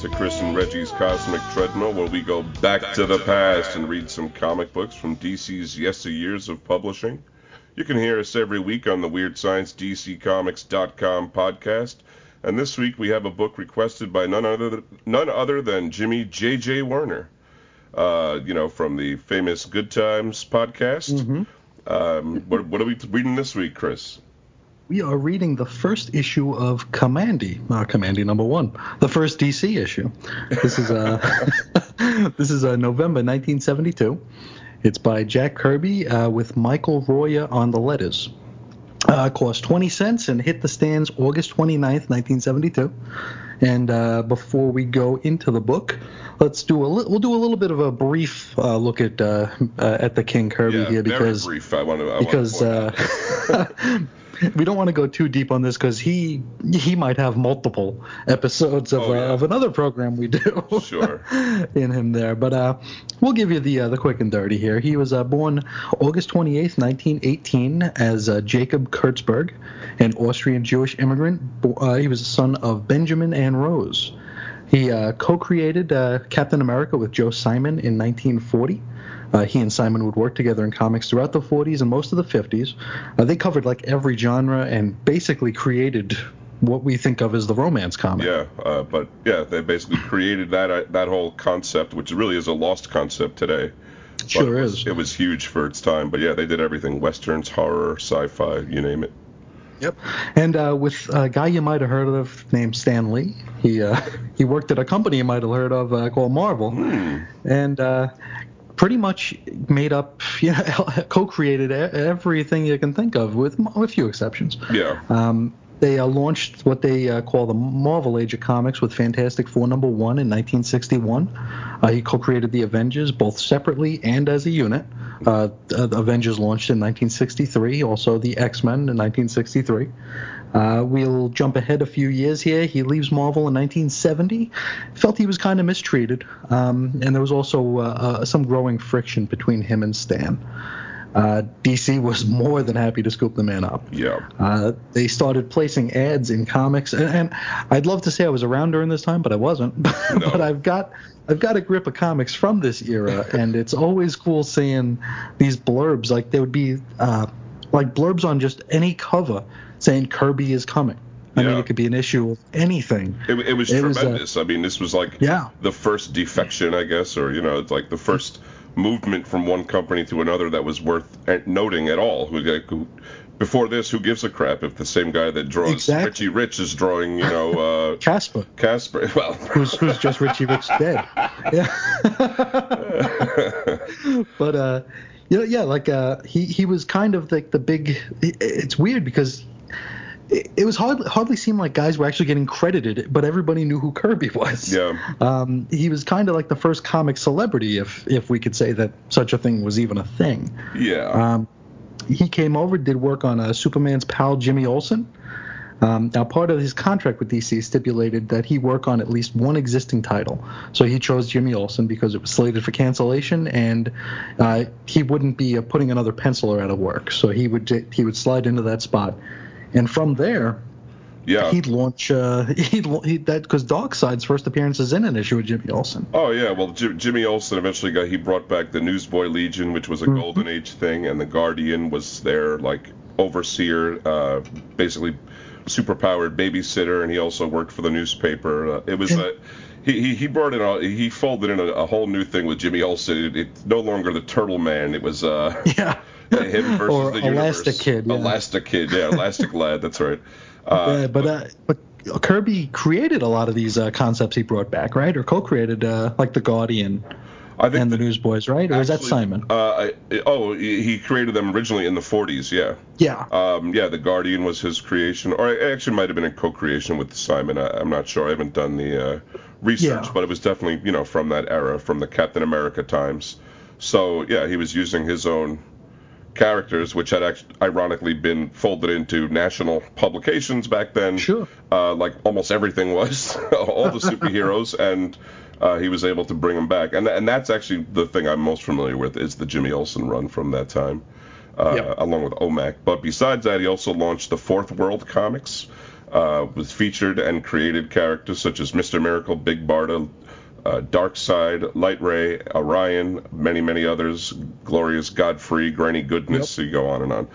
to Chris and Reggie's Cosmic Treadmill, where we go back, back to the past and read some comic books from DC's yesteryears of publishing. You can hear us every week on the Weird Science DCComics.com podcast. And this week we have a book requested by none other, none other than Jimmy J.J. Werner, uh, you know, from the famous Good Times podcast. Mm-hmm. Um, what, what are we reading this week, Chris? We are reading the first issue of Kamandi, uh, Kamandi number one, the first DC issue. This is uh, this is uh, November 1972. It's by Jack Kirby uh, with Michael Royer on the letters. Uh, cost 20 cents and hit the stands August 29th, 1972. And uh, before we go into the book, let's do a li- we'll do a little bit of a brief uh, look at uh, uh at the King Kirby yeah, here because brief. I want to because uh, we don't want to go too deep on this because he he might have multiple episodes of, oh, yeah. uh, of another program we do sure. in him there. But uh, we'll give you the uh, the quick and dirty here. He was uh, born August 28th, 1918, as uh, Jacob Kurtzberg, an Austrian Jewish immigrant. Uh, he was the son of Benjamin and Rose. He co-created Captain America with Joe Simon in 1940. Uh, he and Simon would work together in comics throughout the 40s and most of the 50s. Uh, they covered like every genre and basically created what we think of as the romance comic. Yeah, uh, but yeah, they basically created that uh, that whole concept, which really is a lost concept today. Sure it was, is. It was huge for its time, but yeah, they did everything: westerns, horror, sci-fi, you name it. Yep. And uh, with a guy you might have heard of named Stan Lee, he uh, he worked at a company you might have heard of uh, called Marvel, hmm. and uh, pretty much made up, you know, co-created everything you can think of, with a few exceptions. Yeah. Um, they uh, launched what they uh, call the Marvel Age of Comics with Fantastic Four number one in 1961. Uh, he co-created the Avengers both separately and as a unit. Uh, Avengers launched in 1963, also the X-Men in 1963. Uh, we'll jump ahead a few years here. He leaves Marvel in 1970. Felt he was kind of mistreated, um, and there was also uh, uh, some growing friction between him and Stan. Uh, DC was more than happy to scoop the man up. Yeah. Uh, they started placing ads in comics, and, and, I'd love to say I was around during this time, but I wasn't. No. but I've got I've got a grip of comics from this era, and it's always cool seeing these blurbs. Like there would be uh, like blurbs on just any cover saying Kirby is coming. I yeah. mean, it could be an issue of anything. It, it was it tremendous. Was, uh, I mean, this was like yeah. the first defection, I guess, or you know, it's like the first movement from one company to another that was worth noting at all. Who, who, before this, who gives a crap if the same guy that draws exactly. Richie Rich is drawing, you know, uh, Casper. Casper, well, who's, who's just Richie Rich dead? Yeah. but uh, you know, yeah, like uh, he he was kind of like the big. It's weird because it, it was hardly hardly seemed like guys were actually getting credited, but everybody knew who Kirby was. Yeah. Um, he was kind of like the first comic celebrity, if if we could say that such a thing was even a thing. Yeah. Um, he came over, did work on uh, Superman's pal Jimmy Olsen. Um, now, part of his contract with DC stipulated that he work on at least one existing title. So he chose Jimmy Olsen because it was slated for cancellation, and uh, he wouldn't be uh, putting another penciler out of work. So he would he would slide into that spot and from there, yeah, he'd launch uh, he'd, he'd that because Darkseid's first appearance is in an issue with Jimmy Olsen. Oh yeah, well J- Jimmy Olsen eventually got he brought back the Newsboy Legion, which was a mm-hmm. Golden Age thing, and the Guardian was their like overseer, uh, basically superpowered babysitter, and he also worked for the newspaper. Uh, it was a he, he brought in a he folded in a, a whole new thing with Jimmy Olsen. It, no longer the Turtle Man. It was uh yeah him versus or the Elastic universe. Kid. Yeah. Elastic Kid, yeah, Elastic Lad. That's right. Uh, yeah, but uh, but Kirby created a lot of these uh, concepts he brought back, right? Or co-created uh, like the Guardian. and the, the Newsboys, right? Or actually, is that Simon? Uh, oh, he created them originally in the 40s, yeah. Yeah. Um, yeah, the Guardian was his creation, or it actually might have been a co-creation with Simon. I, am not sure. I haven't done the uh, research, yeah. but it was definitely you know from that era, from the Captain America times. So yeah, he was using his own characters, which had actually, ironically been folded into national publications back then. Sure. Uh, like almost everything was, all the superheroes, and uh, he was able to bring them back. And and that's actually the thing I'm most familiar with is the Jimmy Olsen run from that time, uh, yep. along with OMAC. But besides that, he also launched the Fourth World Comics. uh, was featured and created characters such as Mr. Miracle, Big Barda, uh, Darkseid, Light Ray, Orion, many, many others, Glorious Godfrey, Granny Goodness, yep. so you go on and on.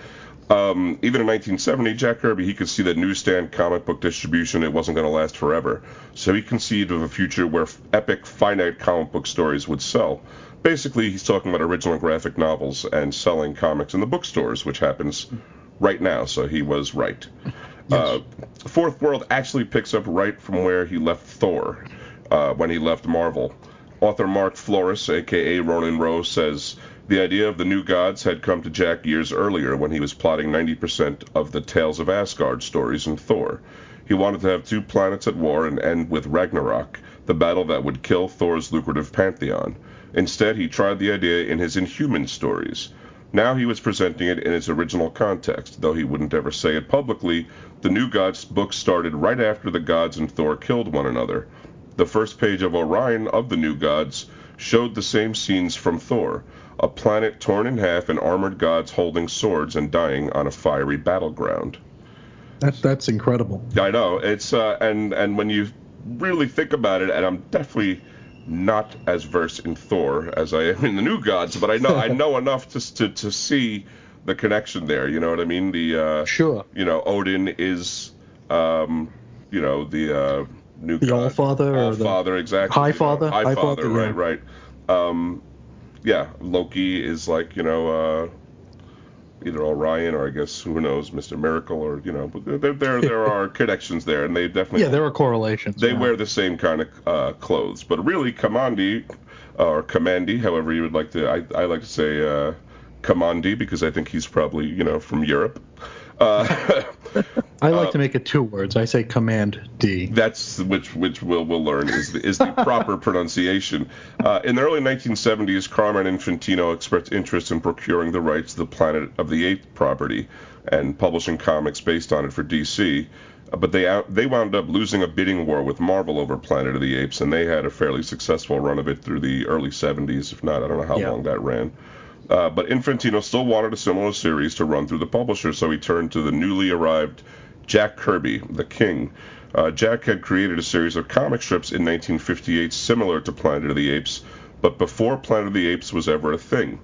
Um, even in 1970, Jack Kirby, he could see that newsstand comic book distribution, it wasn't going to last forever. So he conceived of a future where epic, finite comic book stories would sell. Basically, he's talking about original graphic novels and selling comics in the bookstores, which happens right now, so he was right. Yes. Uh, Fourth World actually picks up right from where he left Thor uh, when he left Marvel. Author Mark Flores, aka Ronin Rose, says the idea of the new gods had come to Jack years earlier when he was plotting 90% of the Tales of Asgard stories in Thor. He wanted to have two planets at war and end with Ragnarok, the battle that would kill Thor's lucrative pantheon. Instead, he tried the idea in his Inhuman stories. Now he was presenting it in its original context, though he wouldn't ever say it publicly. The New Gods book started right after the gods and Thor killed one another. The first page of Orion of the New Gods showed the same scenes from Thor a planet torn in half and armored gods holding swords and dying on a fiery battleground. That's that's incredible. I know it's uh, and and when you really think about it, and I'm definitely not as versed in Thor as I am in the New Gods, but I know I know enough to to to see the connection there. You know what I mean? The uh, sure. You know, Odin is um, you know the uh, new the All Father All Father exactly. High Father. High, High Father, Father, right, right. Um, yeah, Loki is like you know uh, either Orion or I guess who knows, Mr. Miracle or you know, but there there there are connections there, and they definitely yeah, there are correlations. They yeah. wear the same kind of uh, clothes, but really, Kamandi or Kamandi, however you would like to, I I like to say uh, Kamandi because I think he's probably you know from Europe. Uh, I like uh, to make it two words. I say Command D. That's which which we'll we'll learn is the, is the proper pronunciation. Uh, in the early 1970s, Carmen Infantino expressed interest in procuring the rights to the Planet of the Apes property and publishing comics based on it for DC. Uh, but they out, they wound up losing a bidding war with Marvel over Planet of the Apes, and they had a fairly successful run of it through the early 70s. If not, I don't know how yeah. long that ran. Uh, but Infantino still wanted a similar series to run through the publisher, so he turned to the newly arrived Jack Kirby, the King. Uh, Jack had created a series of comic strips in 1958 similar to Planet of the Apes, but before Planet of the Apes was ever a thing.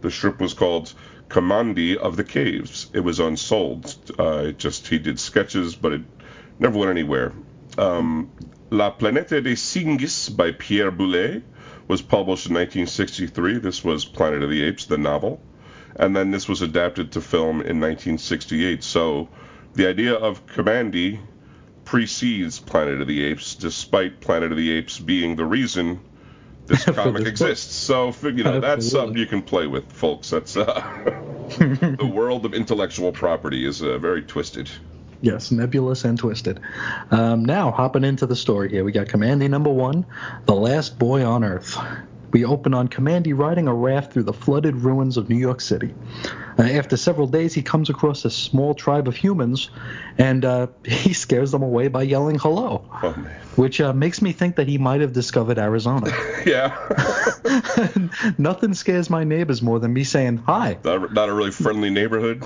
The strip was called Kamandi of the Caves. It was unsold. Uh, just he did sketches, but it never went anywhere. Um, La Planète des Singes by Pierre Boulle was published in 1963. This was Planet of the Apes, the novel. And then this was adapted to film in 1968. So the idea of Kamandi precedes Planet of the Apes, despite Planet of the Apes being the reason this comic this exists. So you know that's something you can play with, folks. That's uh, the world of intellectual property is uh, very twisted. Yes, nebulous and twisted. Um, now hopping into the story here, we got Kamandi number one, the last boy on Earth. We open on Kamandi riding a raft through the flooded ruins of New York City. Uh, after several days, he comes across a small tribe of humans, and uh, he scares them away by yelling hello. Oh, which uh, makes me think that he might have discovered Arizona. yeah. Nothing scares my neighbors more than me saying hi. Not, not a really friendly neighborhood.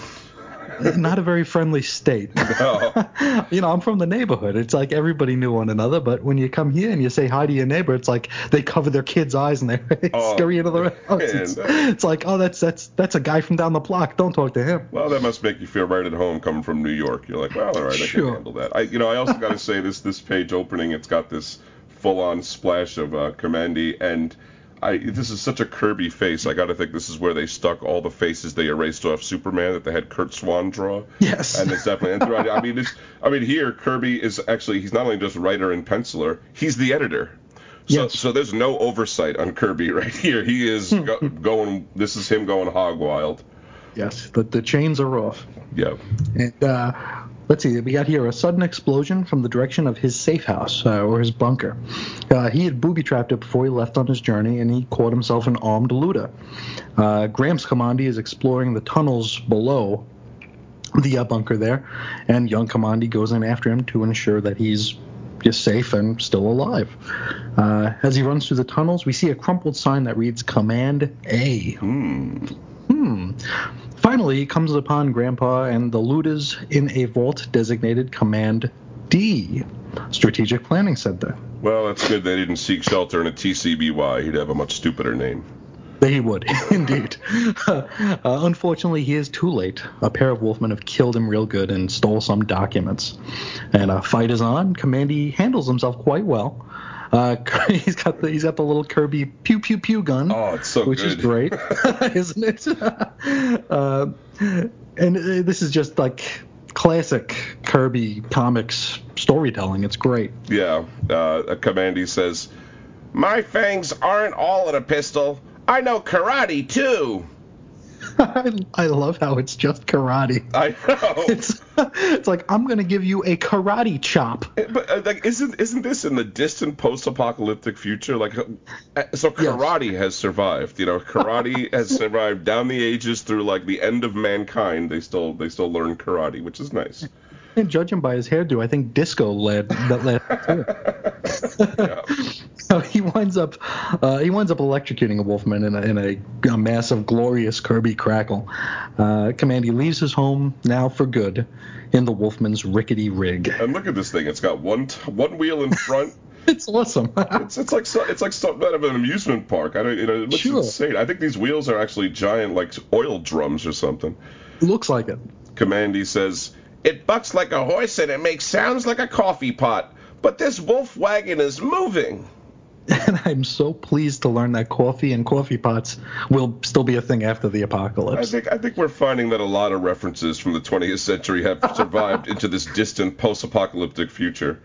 not a very friendly state. No. you know, I'm from the neighborhood. It's like everybody knew one another, but when you come here and you say hi to your neighbor, it's like they cover their kids' eyes and they oh, scurry into the house. It's, it's, like, oh, that's that's that's a guy from down the block. Don't talk to him. Well, that must make you feel right at home coming from New York. You're like, well, all right, I sure. can handle that. I, you know, I also got to say this this page opening, it's got this full-on splash of uh, Kamandi and I this is such a Kirby face. I got to think this is where they stuck all the faces they erased off Superman that they had Curt Swan draw. Yes. And it's definitely and I mean this I mean here Kirby is actually he's not only just writer and penciler, he's the editor. So, yes. so there's no oversight on Kirby right here. He is go, going. This is him going hog wild. Yes, the the chains are off. Yeah. And uh, let's see, we got here a sudden explosion from the direction of his safe house uh, or his bunker. Uh, he had booby trapped it before he left on his journey, and he caught himself an armed looter. Uh, Gramps Kamandi is exploring the tunnels below the uh, bunker there, and young Kamandi goes in after him to ensure that he's just safe and still alive. Uh, as he runs through the tunnels, we see a crumpled sign that reads Command A. Hmm. Hmm. Finally, he comes upon Grandpa and the looters in a vault designated Command D. Strategic Planning Center. Well, that's good they didn't seek shelter in a TCBY. He'd have a much stupider name. He would, indeed. uh, unfortunately, he is too late. A pair of wolfmen have killed him real good and stole some documents. And a fight is on. Commandy handles himself quite well. Uh, he's got the he's got the little Kirby pew pew pew gun. Oh, it's so which good. is great, isn't it? uh, and uh, this is just like classic Kirby comics storytelling. It's great. Yeah, uh, Commandy says, My fangs aren't all in a pistol. I know karate too. I, I love how it's just karate. I know. It's it's like I'm gonna give you a karate chop. But uh, like, isn't isn't this in the distant post-apocalyptic future? Like, uh, so karate has survived. You know, karate has survived down the ages through like the end of mankind. They still they still learn karate, which is nice. And judging by his hairdo, I think disco led that led too. Yeah. Winds up uh, he winds up electrocuting a wolfman in a, in a, a massive glorious Kirby crackle. Uh, Commandy leaves his home now for good in the wolfman's rickety rig. And look at this thing. It's got one t- one wheel in front. It's awesome. It's, it's like so, it's like something out of an amusement park. I don't you know it looks Sure. insane. I think these wheels are actually giant like oil drums or something. Looks like it. Commandy says, It bucks like a horse and it makes sounds like a coffee pot, but this wolf wagon is moving. And I'm so pleased to learn that coffee and coffee pots will still be a thing after the I apocalypse. think I think we're finding that a lot of references from the 20th century have survived into this distant post-apocalyptic future.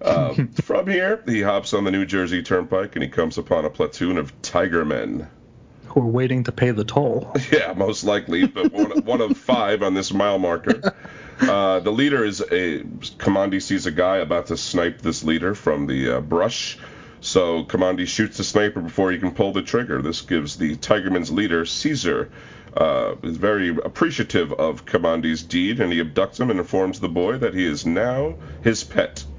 Uh, from here, he hops on the New Jersey Turnpike and he comes upon a platoon of tiger men. Who are waiting to pay the toll. Yeah, most likely, but one, one of five on this mile marker. Uh, the leader is a Commandi sees a guy about to snipe this leader from the uh, brush. So Commandi shoots the sniper before he can pull the trigger. This gives the Tigerman's leader, Caesar, uh, is very appreciative of Commandi's deed, and he abducts him and informs the boy that he is now his pet.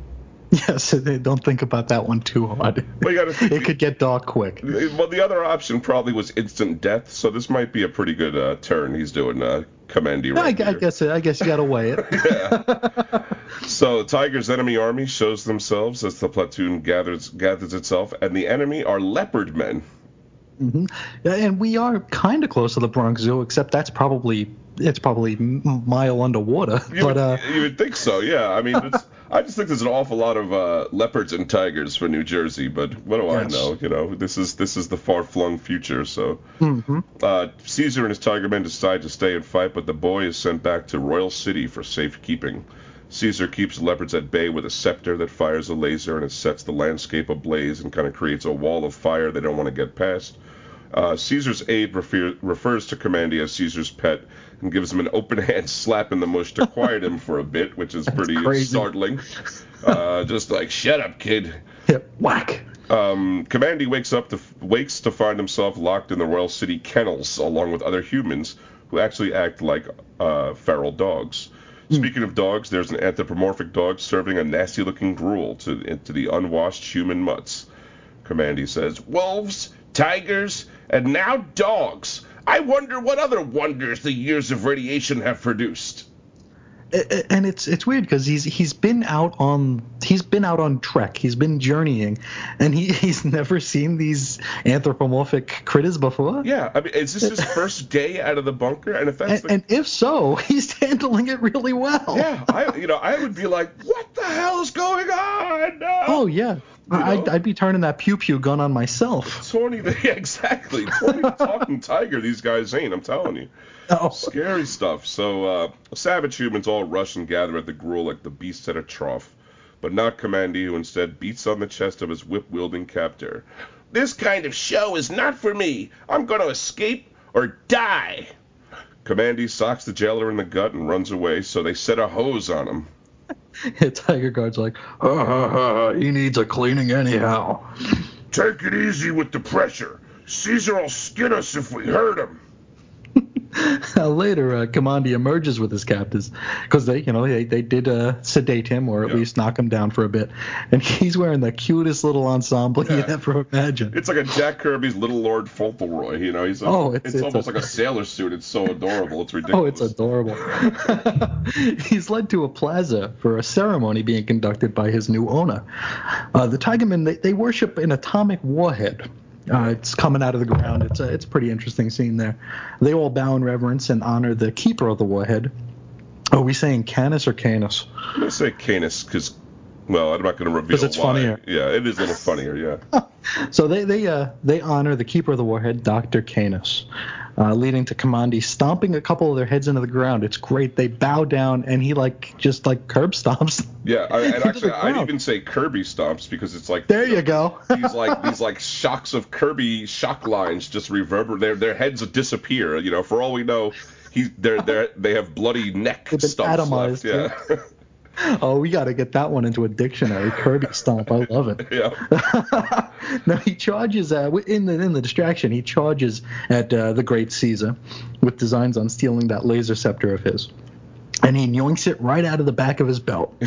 Yes, they don't think about that one too hard. Well, think- it could get dark quick. Well, the other option probably was instant death, so this might be a pretty good uh, turn he's doing, uh. I, Right I here. guess I guess you gotta weigh it. Yeah. So Tiger's enemy army shows themselves as the platoon gathers gathers itself, and the enemy are leopard men. Yeah, and we are kind of close to the Bronx Zoo, except that's probably it's probably mile underwater. You, but would, uh, you would think so, yeah. I mean, it's, I just think there's an awful lot of uh, leopards and tigers for New Jersey, but what do Yes. I know? You know, this is this is the far-flung future. So mhm. uh, Caesar and his tiger men decide to stay and fight, but the boy is sent back to Royal City for safekeeping. Caesar keeps the leopards at bay with a scepter that fires a laser and it sets the landscape ablaze and kind of creates a wall of fire they don't want to get past. Uh, Caesar's aide refer- refers to Commandy as Caesar's pet and gives him an open hand slap in the mush to quiet him for a bit, which is pretty crazy. startling. Uh, just like, shut up, kid. yeah, whack. Um, Commandy wakes up to wakes to find himself locked in the Royal City kennels along with other humans who actually act like uh, feral dogs. Hmm. Speaking of dogs, there's an anthropomorphic dog serving a nasty-looking gruel to to the unwashed human mutts. Commandy says, "Wolves, tigers, and now dogs. I wonder what other wonders the years of radiation have produced." And it's it's weird because he's he's been out on he's been out on trek. He's been journeying, and he he's never seen these anthropomorphic critters before. Yeah, I mean, is this his first day out of the bunker? And if that's And, the and if so, he's handling it really well. Yeah, I you know I would be like, what the hell is going on? No. Oh yeah. I, know? I'd, I'd be turning that pew pew gun on myself. Tony, exactly. Tony the talking tiger. These guys ain't. I'm telling you, Oh. scary stuff. So uh, savage humans all rush and gather at the gruel like the beasts at a trough, but not Commandy, who instead beats on the chest of his whip-wielding captor. This kind of show is not for me. I'm going to escape or die. Commandy socks the jailer in the gut and runs away, so they set a hose on him. Tiger Guard's like, ha, ha, ha, he needs a cleaning anyhow. Take it easy with the pressure. Caesar will skin us if we hurt him. Uh, later, uh, Kamandi emerges with his captors because they, you know, they, they did uh, sedate him or at Yeah. least knock him down for a bit, and he's wearing the cutest little ensemble Yeah. you'd ever imagine. It's like a Jack Kirby's Little Lord Fauntleroy. You know, he's a, Oh, it's, it's- it's almost a- like a sailor suit. It's so adorable. It's ridiculous. Oh, it's adorable. He's led to a plaza for a ceremony being conducted by his new owner. Uh, the Tigermen, they, they worship an atomic warhead. Uh, it's coming out of the ground. It's a, it's a pretty interesting scene there. They all bow in reverence and honor the keeper of the warhead. Are we saying Canis or Canis? I'm gonna say Canis because, well, I'm not gonna reveal 'Cause it's why. funnier. Yeah, it is a little funnier. Yeah. So they they uh, they honor the keeper of the warhead, Dr. Canis, uh, leading to Kamandi stomping a couple of their heads into the ground. It's great. They bow down and he like just like curb stomps. Yeah, I, and actually, I'd even say Kirby stomps because it's like There you go. these like these like shocks of Kirby shock lines just reverberate. Their their heads disappear. You know, for all we know, he's they're they they have bloody neck stumps atomized, left. Yeah, Oh, we got to get that one into a dictionary. Kirby stomp. I love it. yeah. now he charges uh, in the in the distraction. He charges at uh, the Great Caesar with designs on stealing that laser scepter of his, and he yoinks it right out of the back of his belt.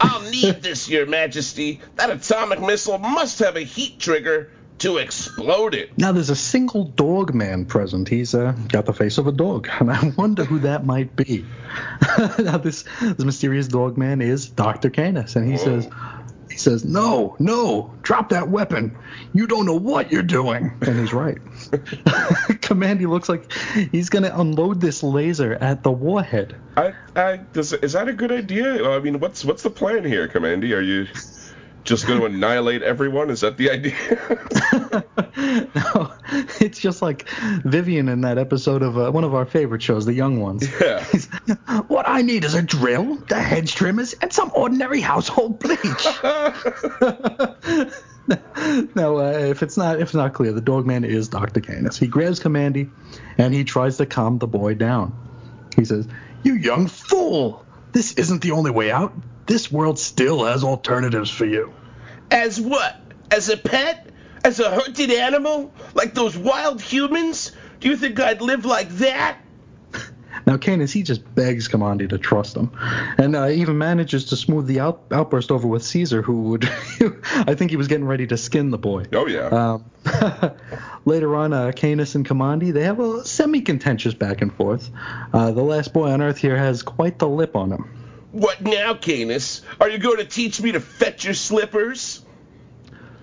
I'll need this, Your Majesty. That atomic missile must have a heat trigger to explode it. Now there's a single dog man present. He's uh, got the face of a dog, and I wonder who that might be. now this this mysterious dog man is Doctor Canis, and he Whoa. says. He says, "No, no, drop that weapon. You don't know what you're doing." And he's right. Commandy looks like he's gonna unload this laser at the warhead. I, I, does, is that a good idea? I mean, what's what's the plan here, Commandy? Are you just going to annihilate everyone? Is that the idea? no, it's just like Vyvyan in that episode of uh, one of our favorite shows, The Young Ones. yeah. What I need is a drill, the hedge trimmers, and some ordinary household bleach. now, uh, if it's not if it's not clear, the dog man is Dr. Canis. He grabs Commandy, and he tries to calm the boy down. He says, "You young fool! This isn't the only way out. This world still has alternatives for you." As what? As a pet? As a hunted animal? Like those wild humans? Do you think I'd live like that? Now, Canis, he just begs Commandy to trust him, and uh, even manages to smooth the out- outburst over with Caesar, who would, I think he was getting ready to skin the boy. Oh yeah. Um, later on, uh, Canis and Commandi, they have a semi-contentious back and forth. Uh, the last boy on Earth here has quite the lip on him. What now, Canis? Are you going to teach me to fetch your slippers?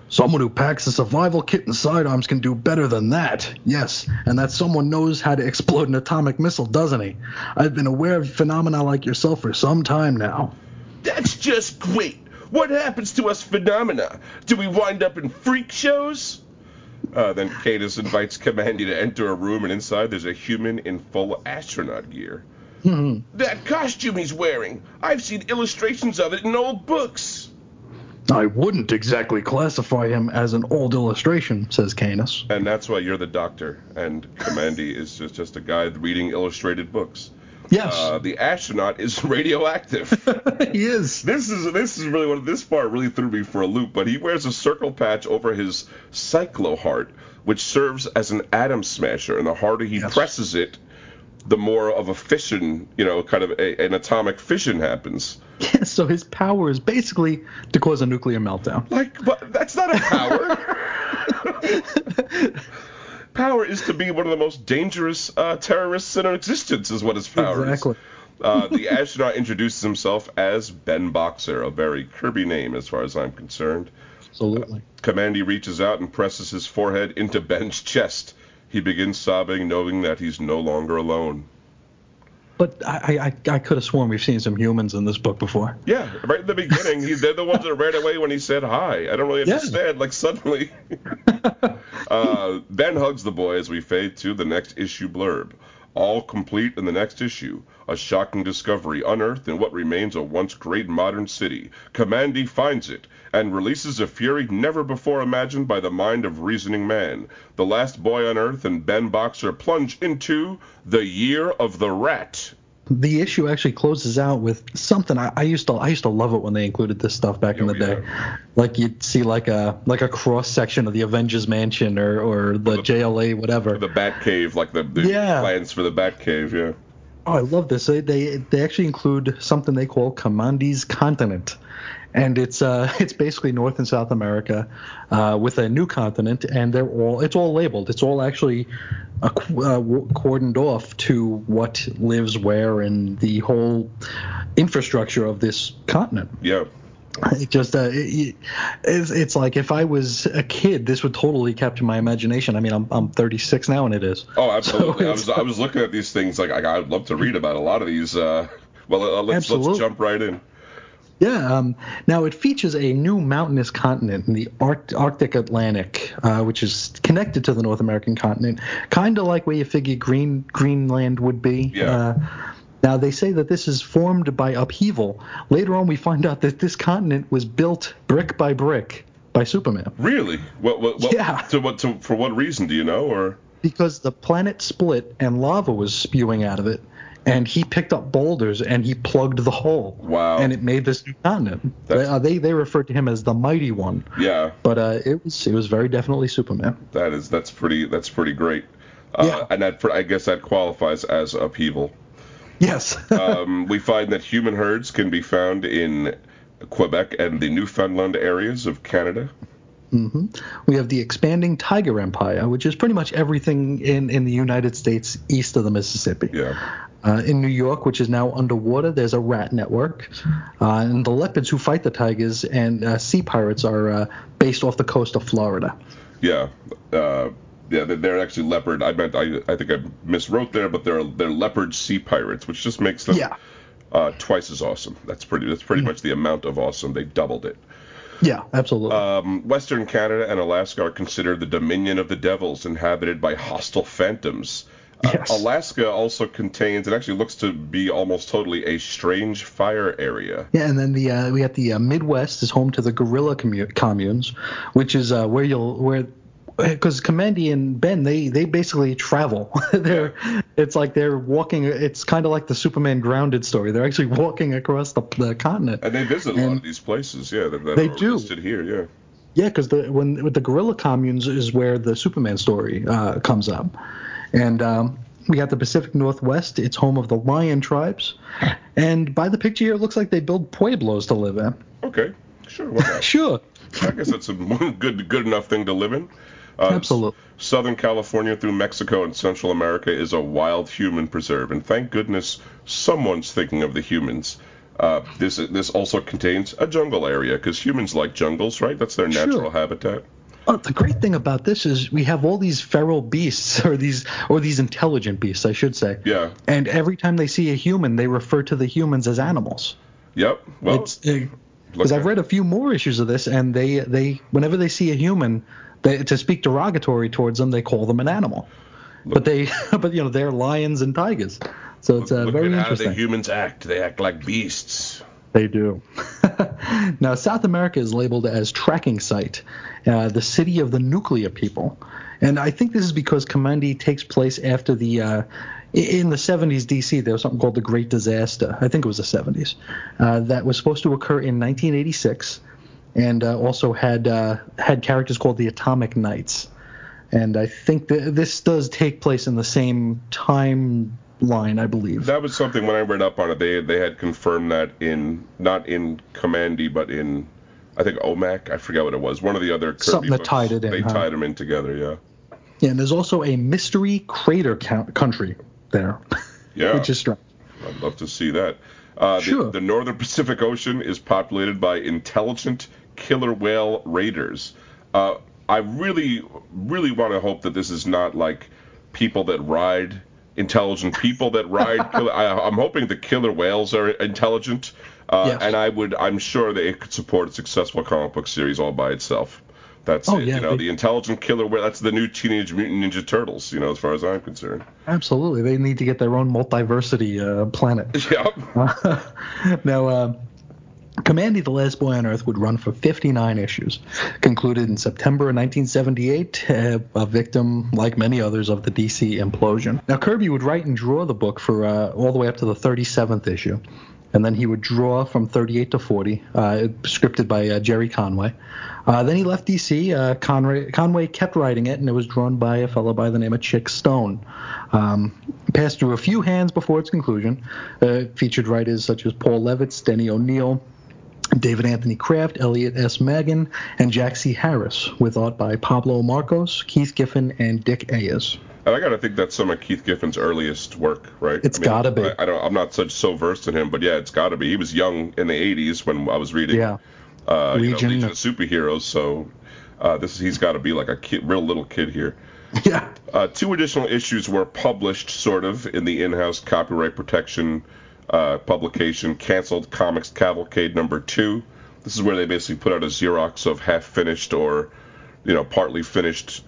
Someone who packs a survival kit and sidearms can do better than that. Yes, and that someone knows how to explode an atomic missile, doesn't he? I've been aware of phenomena like yourself for some time now. That's just great. What happens to us phenomena? Do we wind up in freak shows? Uh, then Canis invites Commandy to enter a room, and inside there's a human in full astronaut gear. That costume he's wearing, I've seen illustrations of it in old books. I wouldn't exactly classify him as an old illustration, says Canis. And that's why you're the doctor, and Commandy is just, just a guy reading illustrated books. Yes, Uh, the astronaut is radioactive. he is. This is this is really what this part really threw me for a loop. But he wears a circle patch over his cyclo heart, which serves as an atom smasher. And the harder he Yes. presses it, the more of a fission, you know, kind of a, an atomic fission happens. Yeah, so his power is basically to cause a nuclear meltdown. Like, but that's not a power. power is to be one of the most dangerous uh, terrorists in existence, is what his power Exactly. is. Uh, the astronaut introduces himself as Ben Boxer, a very Kirby name as far as I'm concerned. Absolutely. Commandy reaches out and presses his forehead into Ben's chest. He begins sobbing, knowing that he's no longer alone. But I, I, I could have sworn we've seen some humans in this book before. Yeah, right in the beginning, he, they're the ones that ran away when he said hi. I don't really Yeah. understand. Like suddenly, uh, Ben hugs the boy as we fade to the next issue blurb. All complete in the next issue. A shocking discovery unearthed in what remains a once great modern city. Commandy finds it and releases a fury never before imagined by the mind of reasoning man. The last boy on Earth and Ben Boxer plunge into the Year of the Rat. The issue actually closes out with something I, I, used to I used to love it when they included this stuff back in the day. Like you'd see like a like a cross section of the Avengers Mansion or or the, the- JLA whatever. The Batcave, like the, the Yeah. plans for the Batcave, yeah. Oh, I love this. They, they they actually include something they call Commandi's Continent, and it's uh it's basically North and South America, uh, with a new continent, and they're all it's all labeled. It's all actually uh, uh, cordoned off to what lives where and the whole infrastructure of this continent. Yeah. It just uh, it, it's, it's like if I was a kid, this would totally capture my imagination. I mean, I'm I'm 36 now, and it is. Oh, absolutely. So I was I was looking at these things like I, I'd love to read about a lot of these. Uh, well, uh, let's let's jump right in. Yeah. Um, now it features a new mountainous continent in the Arct- Arctic Atlantic, uh, which is connected to the North American continent, kind of like where you figure Green Greenland would be. Yeah. Uh, now they say that this is formed by upheaval. Later on, we find out that this continent was built brick by brick by Superman. Really? What what, what Yeah. to what to, for what reason do you know or because the planet split and lava was spewing out of it and he picked up boulders and he plugged the hole Wow. and it made this new continent they, uh, they they referred to him as the mighty one yeah, but uh, it was it was very definitely superman that is that's pretty that's pretty great. Uh, Yeah. and that I guess that qualifies as upheaval. yes um, we find that human herds can be found in Quebec and the Newfoundland areas of Canada. We have the expanding tiger empire which is pretty much everything in in the united states east of the mississippi Yeah. Uh, in New York, which is now underwater, there's a rat network, uh, and the leopards who fight the tigers and uh, sea pirates are uh, based off the coast of Florida. Yeah. Uh, yeah, they're- actually leopard. I meant I, I think I miswrote there, but they're they're leopard sea pirates, which just makes them Yeah. uh, twice as awesome. That's pretty. That's pretty much the amount of awesome. They doubled it. Yeah, absolutely. Um, Western Canada and Alaska are considered the dominion of the devils, inhabited by hostile phantoms. Uh, Yes. Alaska also contains, it actually looks to be almost totally a strange fire area. yeah, and then the uh, we got the uh, Midwest is home to the gorilla commu- communes, which is uh, where you'll where because Commandy and Ben they they basically travel. they're it's like they're walking. It's kind of like the Superman grounded story. They're actually walking across the, the continent. And they visit a lot of these places, yeah, that, that They do. listed here, yeah. Yeah, because the when with the gorilla communes is where the Superman story uh, comes up, and um, we got the Pacific Northwest. It's home of the Lion tribes, and by the picture here, it looks like they build pueblos to live in. Okay, sure. Sure. I guess that's a good good enough thing to live in. Uh, Absolutely. Southern California through Mexico and Central America is a wild human preserve, and thank goodness someone's thinking of the humans. Uh, this this also contains a jungle area because humans like jungles, right? That's their Sure. natural habitat. Oh, the great thing about this is we have all these feral beasts, or these or these intelligent beasts, I should say. Yeah. And every time they see a human, they refer to the humans as animals. Yep. Well, It's because look I've read a few more issues of this, and they they whenever they see a human, they, to speak derogatory towards them, they call them an animal. But they, but you know, they're lions and tigers, so it's uh, look very at how interesting. the humans act. They act like beasts. They do. now, South America is labeled as tracking site, uh, the city of the nuclear people, and I think this is because Kamandi takes place after the. Uh, in the 70s DC, there was something called the Great Disaster. I think it was the 70s. Uh, that was supposed to occur in 1986, and uh, also had uh, had characters called the Atomic Knights. And I think that this does take place in the same timeline, I believe. That was something when I read up on it. They they had confirmed that in not in Commandy, but in I think OMAC. I forget what it was. One of the other Kirby Something that books. tied it in, They huh? tied them in together. Yeah. Yeah, and there's also a mystery crater count- country there, Yeah. which is strange. I'd love to see that. Uh, the, Sure. the northern Pacific Ocean is populated by intelligent killer whale raiders. Uh, I really, really want to hope that this is not like people that ride intelligent people that ride. killer, I, I'm hoping the killer whales are intelligent, uh, Yes. and I would. I'm sure that it could support a successful comic book series all by itself. That's Oh, it. yeah, you know, they- the intelligent killer whale. That's the new Teenage Mutant Ninja Turtles. You know, as far as I'm concerned. Absolutely, they need to get their own multiversity uh, planet. Yeah. now, Kamandi, the Last Boy on Earth, would run for 59 issues. Concluded in September 1978, uh, a victim, like many others, of the DC implosion. Now, Kirby would write and draw the book for uh, all the way up to the 37th issue. And then he would draw from 38 to 40, uh, scripted by uh, Gerry Conway. Uh, then he left DC. Conway, Conway kept writing it, and it was drawn by a fellow by the name of Chic Stone. Um, passed through a few hands before its conclusion. featured writers such as Paul Levitz, Denny O'Neil, David Anthony Kraft, Elliot S. Maggin, and Jack C. Harris, with art by Pablo Marcos, Keith Giffen, and Dick Ayers. And I gotta think that's some of Keith Giffen's earliest work, right? It's I mean, gotta be. I, I, don't. I'm not such so versed in him, but yeah, it's gotta be. He was young in the '80s when I was reading. Yeah. Uh, Legion. You know, Legion of Superheroes. So uh, this he's got to be like a kid, real little kid here. Yeah. Uh, two additional issues were published, sort of, in the in-house copyright protection uh, publication, canceled Comics Cavalcade number two. This is where they basically put out a Xerox of half-finished or, you know, partly finished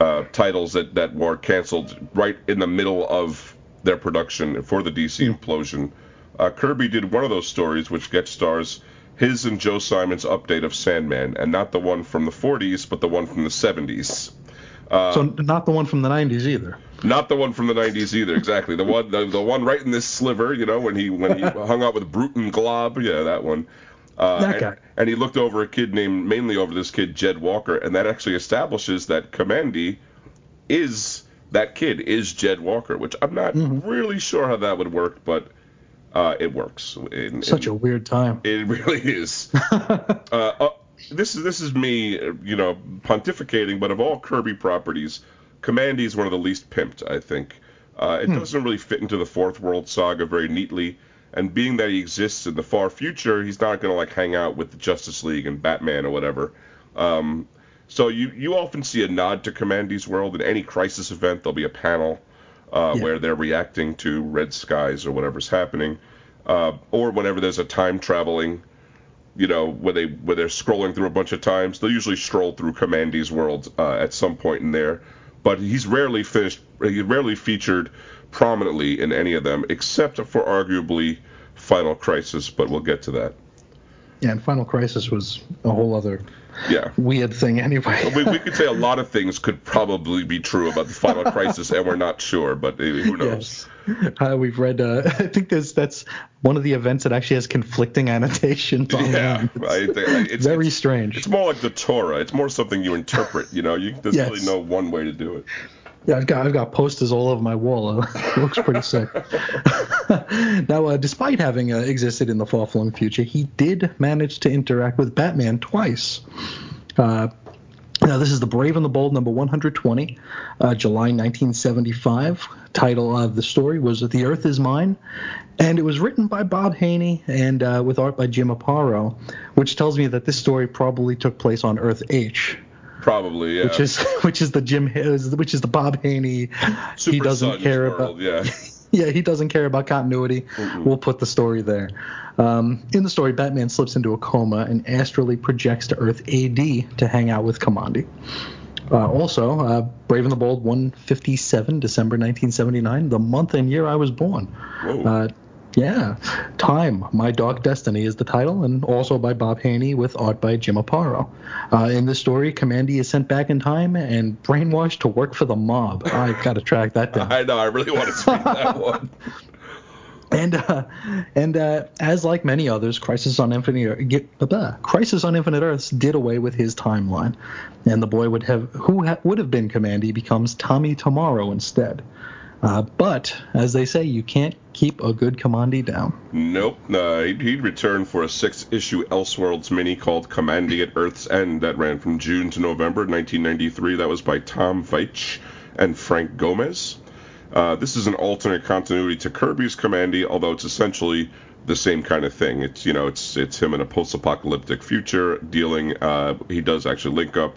uh, titles that, that were canceled right in the middle of their production for the DC implosion. Uh, Kirby did one of those stories, which gets stars his and Joe Simon's update of Sandman, and not the one from the 40s, but the one from the 70s. Uh, so not the one from the 90s either. Not the one from the 90s either. Exactly. The one, the, the one right in this sliver. You know, when he when he hung out with Brute and Glob. Yeah, that one. Uh, that guy. And, and, he looked over a kid named mainly over this kid Jed Walker, and that actually establishes that Kamandi is that kid is Jed Walker, which I'm not mm-hmm. really sure how that would work, but uh, it works. In, Such in, a weird time. It really is. uh, uh, this is this is me, you know, pontificating, but of all Kirby properties, Kamandi is one of the least pimped, I think. Uh, it hmm. doesn't really fit into the Fourth World Saga very neatly and being that he exists in the far future, he's not going to like hang out with the Justice League and Batman or whatever. Um, so you you often see a nod to Kamandi's world in any crisis event. There'll be a panel uh, yeah. where they're reacting to red skies or whatever's happening, uh, or whenever there's a time traveling. You know, where they where they're scrolling through a bunch of times, they'll usually stroll through Kamandi's world uh, at some point in there. But he's rarely finished. He's rarely featured prominently in any of them, except for arguably Final Crisis, but we'll get to that. Yeah, and Final Crisis was a whole other yeah. weird thing anyway. we, we could say a lot of things could probably be true about the Final Crisis, and we're not sure, but who knows? Yes. Uh, we've read. Uh, I think there's that's one of the events that actually has conflicting annotations. On yeah, it's, it's very it's, strange. It's more like the Torah. It's more something you interpret. You know, you, there's yes. really no one way to do it. Yeah, I've got I've got posters all over my wall. it looks pretty sick. now, uh, despite having uh, existed in the far-flung future, he did manage to interact with Batman twice. Uh, now, this is The Brave and the Bold, number 120, uh, July 1975. Title of the story was The Earth Is Mine, and it was written by Bob Haney and uh, with art by Jim Aparo, which tells me that this story probably took place on Earth H. Probably, yeah. Which is which is the Jim which is the Bob Haney. Super he doesn't care world, about yeah. yeah, he doesn't care about continuity. Mm-mm. We'll put the story there. Um, in the story, Batman slips into a coma and astrally projects to Earth AD to hang out with Kamandi. Uh, also, uh, Brave and the Bold 157, December 1979, the month and year I was born. Uh, yeah. Time, My Dark Destiny is the title, and also by Bob Haney with art by Jim Aparo. Uh, in this story, Kamandi is sent back in time and brainwashed to work for the mob. I got to track that down. I know. I really want to read that one. And uh, and uh, as like many others, Crisis on Infinite blah, Crisis on Infinite Earths did away with his timeline, and the boy would have who ha- would have been Kamandi becomes Tommy Tomorrow instead. Uh, but as they say, you can't keep a good Kamandi down. Nope. Uh, he'd, he'd return for a six-issue Elseworlds mini called Kamandi at Earth's End that ran from June to November 1993. That was by Tom Veitch and Frank Gomez. Uh, this is an alternate continuity to Kirby's Kamandi, although it's essentially the same kind of thing. It's you know it's it's him in a post-apocalyptic future dealing. Uh, he does actually link up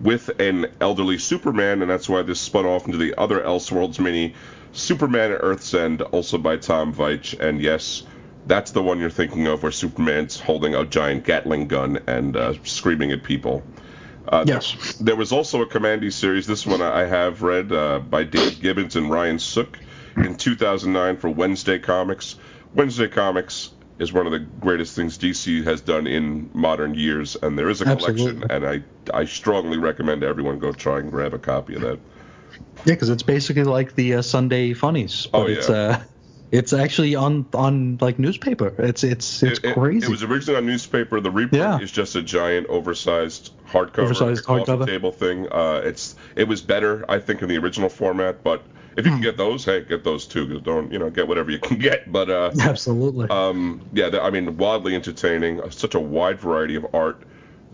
with an elderly Superman, and that's why this spun off into the other Elseworlds mini, Superman at Earth's End, also by Tom Veitch. And yes, that's the one you're thinking of where Superman's holding a giant Gatling gun and uh, screaming at people. Uh, yes. There, was also a Kamandi series. This one I have read uh, by Dave Gibbons and Ryan Sook in 2009 for Wednesday Comics. Wednesday Comics is one of the greatest things DC has done in modern years, and there is a collection, and I I strongly recommend everyone go try and grab a copy of that. Yeah, because it's basically like the uh, Sunday funnies, but Oh, it's yeah. uh, it's actually on on like newspaper. It's it's it's It- it, crazy. It, was originally on newspaper. The reprint Yeah. is just a giant, oversized hardcover, Oversized hardcover. table thing. Uh, it's it was better, I think, in the original format. But if Hmm. you can get those, hey, get those too. Don't you know, get whatever you can get. But uh, Absolutely. um, yeah, I mean, wildly entertaining. uh, Such a wide variety of art.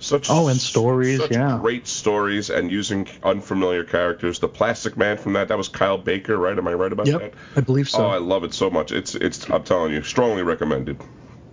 Such Oh, and stories, such yeah. great stories, and using unfamiliar characters. The Plastic Man from that, that was Kyle Baker, right? Am I right about that? yep, I believe so. Oh, I love it so much. It's it's. I'm telling you, strongly recommended.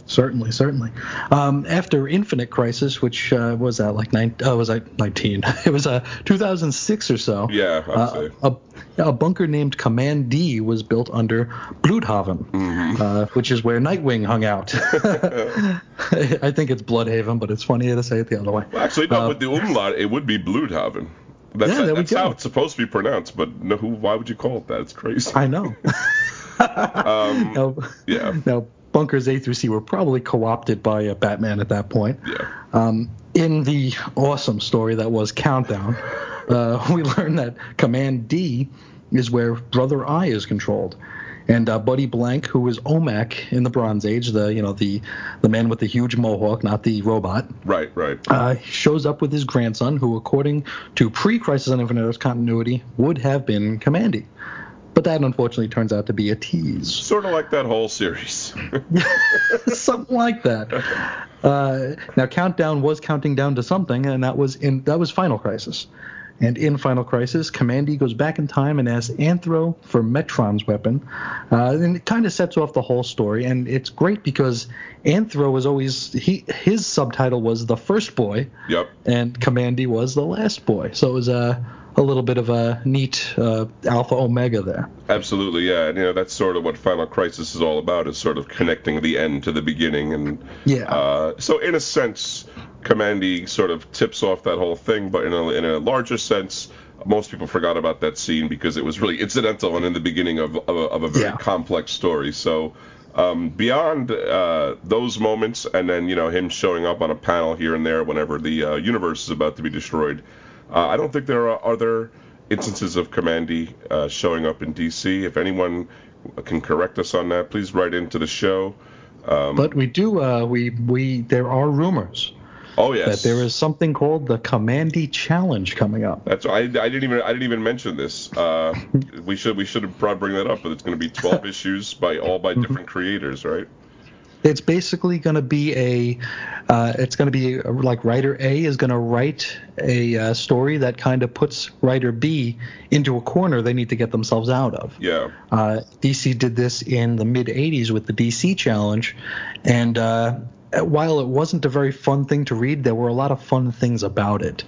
Certainly, certainly. Um, after Infinite Crisis, which uh, was that like nine? Oh, was I 19? It was uh, 2006 or so. Yeah, Uh, a, a bunker named Command D was built under Bloodhaven, Mm-hmm. uh, which is where Nightwing hung out. I think it's Bloodhaven, but it's funnier to say it the other way. Well, actually, no. Uh, with the umlaut, it would be Bloodhaven. That's, Yeah, we that's how it's supposed to be pronounced. But no, who? Why would you call it that? It's crazy. I know. Um, now, yeah. now, bunkers A through C were probably co-opted by uh, Batman at that point. Yeah. Um, in the awesome story that was Countdown, uh, we learned that Command D is where Brother Eye is controlled, and uh, Buddy Blank, who was OMAC in the Bronze Age, the you know the the man with the huge mohawk, not the robot, Right. Right. uh, shows up with his grandson, who, according to pre-Crisis on Infinite Earths continuity, would have been Kamandi. But that unfortunately turns out to be a tease. Sort of like that whole series. something like that. Uh, now, Countdown was counting down to something, and that was in that was Final Crisis. And in Final Crisis, Kamandi goes back in time and asks Anthro for Metron's weapon, uh, and it kind of sets off the whole story. And it's great because Anthro was always he his subtitle was the first boy, yep. and Kamandi was the last boy. So it was a a little bit of a neat uh, alpha omega there. Absolutely. Yeah. And you know that's sort of what Final Crisis is all about. Is sort of connecting the end to the beginning. And Yeah. Uh, so in a sense, Kamandi sort of tips off that whole thing. But in a in a larger sense. Most people forgot about that scene because it was really incidental and in the beginning of, of, a, of a very Yeah. complex story. So um, beyond uh, those moments, and then you know him showing up on a panel here and there whenever the uh, universe is about to be destroyed, uh, I don't think there are other instances of Kamandi uh, showing up in DC. If anyone can correct us on that, please write into the show. Um, But we do uh, we we there are rumors oh yes, that there is something called the Kamandi Challenge coming up. That's I, I didn't even I didn't even mention this. Uh, we should we should have probably bring that up, but it's going to be 12 issues by all by different creators, right? It's basically going to be a, uh, it's going to be uh, like writer A is going to write a uh, story that kind of puts writer B into a corner they need to get themselves out of. Yeah. Uh, DC did this in the mid 80s with the DC Challenge, and uh, while it wasn't a very fun thing to read, there were a lot of fun things about it.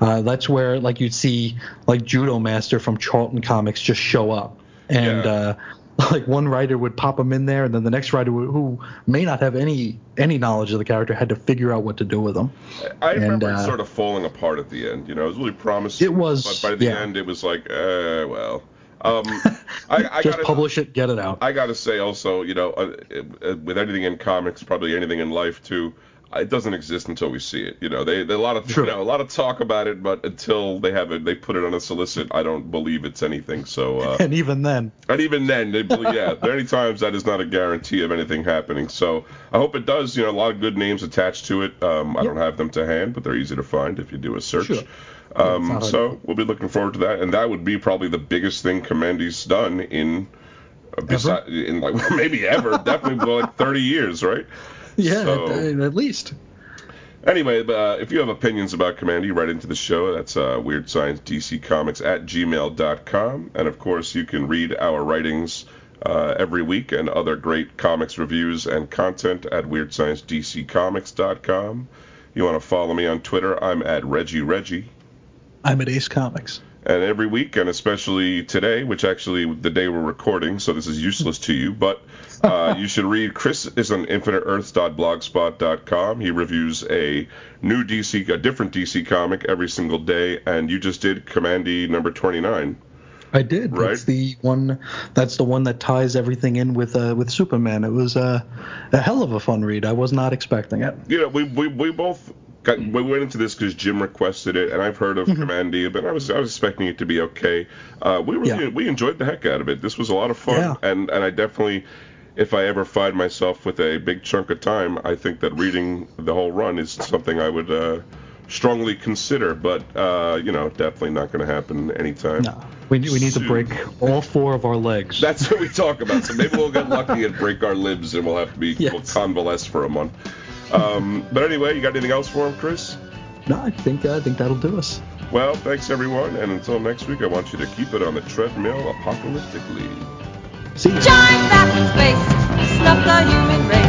Uh, that's where like you'd see like Judomaster from Charlton Comics just show up, and Yeah. uh, like one writer would pop him in there, and then the next writer would, who may not have any any knowledge of the character had to figure out what to do with them. I And, remember it uh, sort of falling apart at the end. You know, it was really promising. It was, but by the yeah. end, it was like, uh, well. Um, I, I just gotta, publish it, get it out. I gotta say also, you know, uh, uh, with anything in comics, probably anything in life too, it doesn't exist until we see it. You know, they, they a lot of True. you know a lot of talk about it, but until they have it, they put it on a solicit. I don't believe it's anything. So, uh, and even then, and even then, they believe, yeah, many times that is not a guarantee of anything happening. So I hope it does. You know, a lot of good names attached to it. Um, I don't have them to hand, but they're easy to find if you do a search. Sure. Um, hard so we'll be looking forward to that, and that would be probably the biggest thing Kamandi's done in, uh, besi- in like maybe ever, definitely like 30 years, right? yeah, So- at, at least. Anyway, uh, if you have opinions about Kamandi, write into the show. That's uh, Weird Science DC Comics at gmail.com. And of course, you can read our writings uh, every week and other great comics reviews and content at WeirdScienceDCComics.com. You want to follow me on Twitter? I'm at Reggie Reggie. I'm at Ace Comics. And every week, and especially today, which actually the day we're recording, so this is useless to you, but uh, you should read. Chris is on InfiniteEarths.blogspot.com. He reviews a new DC, a different DC comic every single day, and you just did Kamandi number 29. I did. Right? That's the one. That's the one that ties everything in with uh, with Superman. It was uh, a hell of a fun read. I was not expecting it. You know, we we, we both got we went into this because Jim requested it, and I've heard of Mm-hmm. But I was I was expecting it to be okay. Uh, we really Yeah. we enjoyed the heck out of it. This was a lot of fun, Yeah. and and I definitely. If I ever find myself with a big chunk of time, I think that reading the whole run is something I would uh, strongly consider. But uh, you know, definitely not going to happen anytime. No, we we need to break all four of our legs. That's what we talk about. So maybe we'll get lucky and break our limbs, and we'll have to be Yes. we'll convalesce for a month. Um, but anyway, you got anything else for him, Chris? no, I think I think that'll do us. Well, thanks everyone, and until next week, I want you to keep it on the treadmill apocalyptically. See you. Giant fat in space, snuff the human race.